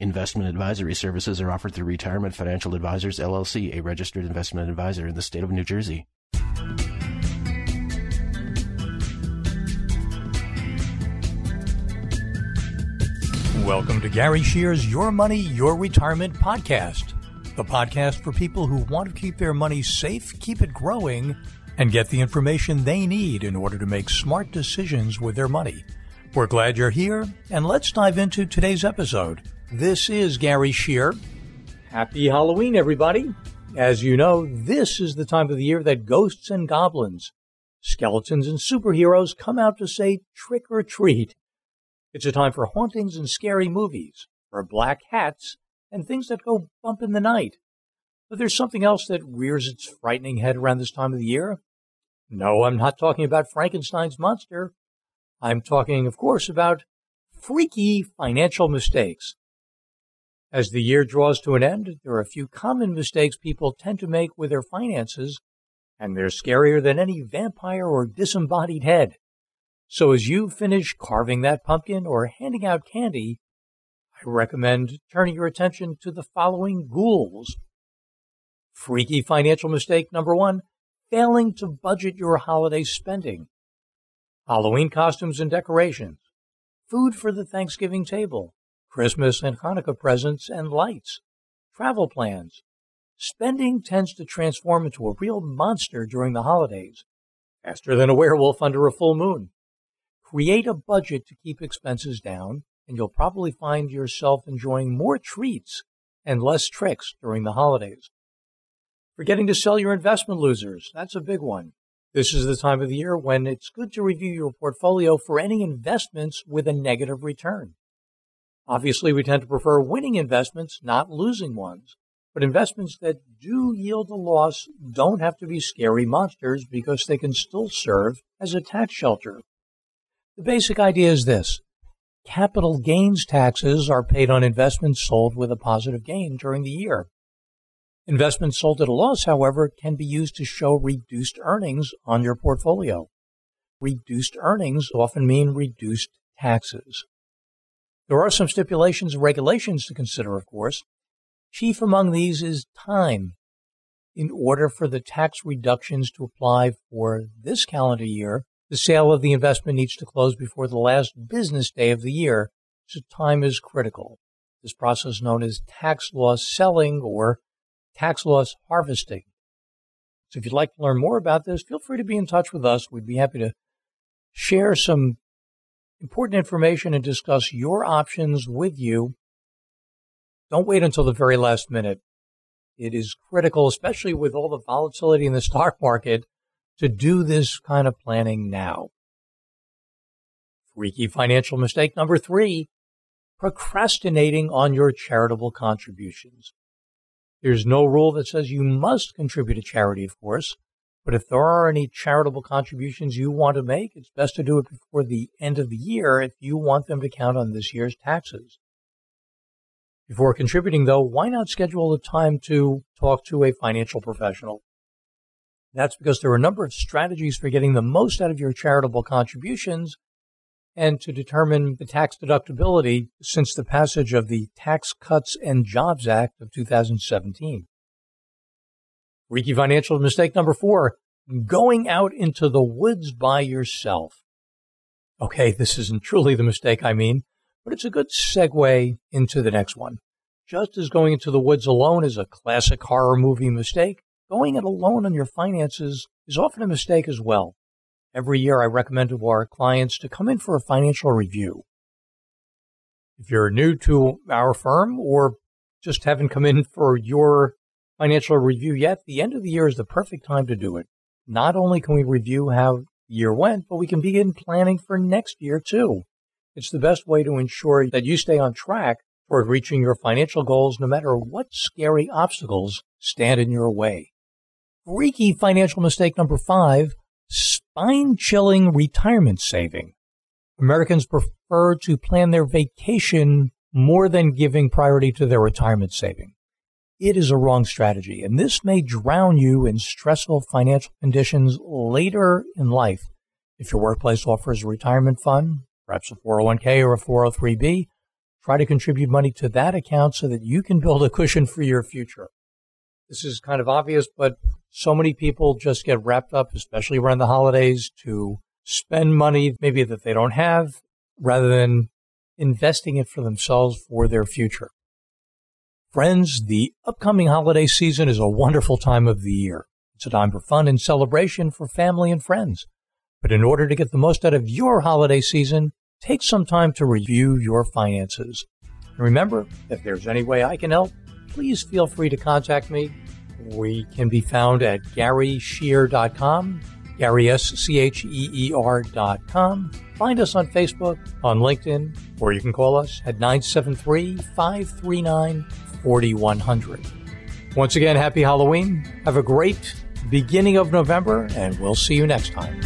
Investment advisory services are offered through Retirement Financial Advisors LLC, a registered investment advisor in the state of New Jersey. Welcome to Gary Scheer's Your Money, Your Retirement podcast, the podcast for people who want to keep their money safe, keep it growing, and get the information they need in order to make smart decisions with their money. We're glad you're here, and let's dive into today's episode. This is Gary Scheer. Happy Halloween, everybody. As you know, this is the time of the year that ghosts and goblins, skeletons and superheroes come out to say trick or treat. It's a time for hauntings and scary movies, for black hats, and things that go bump in the night. But there's something else that rears its frightening head around this time of the year. No, I'm not talking about Frankenstein's monster. I'm talking, of course, about freaky financial mistakes. As the year draws to an end, there are a few common mistakes people tend to make with their finances, and they're scarier than any vampire or disembodied head. So as you finish carving that pumpkin or handing out candy, I recommend turning your attention to the following ghouls. Freaky financial mistake number one, failing to budget your holiday spending. Halloween costumes and decorations, food for the Thanksgiving table, Christmas and Hanukkah presents and lights, travel plans. Spending tends to transform into a real monster during the holidays, faster than a werewolf under a full moon. Create a budget to keep expenses down, and you'll probably find yourself enjoying more treats and less tricks during the holidays. Forgetting to sell your investment losers, that's a big one. This is the time of the year when it's good to review your portfolio for any investments with a negative return. Obviously, we tend to prefer winning investments, not losing ones. But investments that do yield a loss don't have to be scary monsters because they can still serve as a tax shelter. The basic idea is this. Capital gains taxes are paid on investments sold with a positive gain during the year. Investments sold at a loss, however, can be used to show reduced earnings on your portfolio. Reduced earnings often mean reduced taxes. There are some stipulations and regulations to consider, of course. Chief among these is time. In order for the tax reductions to apply for this calendar year, the sale of the investment needs to close before the last business day of the year, so time is critical. This process is known as tax loss selling or tax loss harvesting. So if you'd like to learn more about this, feel free to be in touch with us. We'd be happy to share some important information and discuss your options with you. Don't wait until the very last minute. It is critical, especially with all the volatility in the stock market, to do this kind of planning now. Freaky financial mistake number three, procrastinating on your charitable contributions. There's no rule that says you must contribute to charity, of course, but if there are any charitable contributions you want to make, it's best to do it before the end of the year if you want them to count on this year's taxes. Before contributing, though, why not schedule a time to talk to a financial professional? That's because there are a number of strategies for getting the most out of your charitable contributions and to determine the tax deductibility since the passage of the Tax Cuts and Jobs Act of 2017. Freaky financial mistake number four, going out into the woods by yourself. Okay, this isn't truly the mistake I mean, but it's a good segue into the next one. Just as going into the woods alone is a classic horror movie mistake, going it alone on your finances is often a mistake as well. Every year I recommend to our clients to come in for a financial review. If you're new to our firm or just haven't come in for your financial review yet, the end of the year is the perfect time to do it. Not only can we review how year went, but we can begin planning for next year too. It's the best way to ensure that you stay on track toward reaching your financial goals no matter what scary obstacles stand in your way. Freaky financial mistake number five, spine chilling retirement saving. Americans prefer to plan their vacation more than giving priority to their retirement saving it is a wrong strategy. And this may drown you in stressful financial conditions later in life. If your workplace offers a retirement fund, perhaps a 401k or a 403b, try to contribute money to that account so that you can build a cushion for your future. This is kind of obvious, but so many people just get wrapped up, especially around the holidays, to spend money maybe that they don't have rather than investing it for themselves for their future. Friends, the upcoming holiday season is a wonderful time of the year. It's a time for fun and celebration for family and friends. But in order to get the most out of your holiday season, take some time to review your finances. And remember, if there's any way I can help, please feel free to contact me. We can be found at GaryScheer.com, Gary S C H E E R.com. Find us on Facebook, on LinkedIn, or you can call us at 973 539 4100. Once again, happy Halloween. Have a great beginning of November, and we'll see you next time.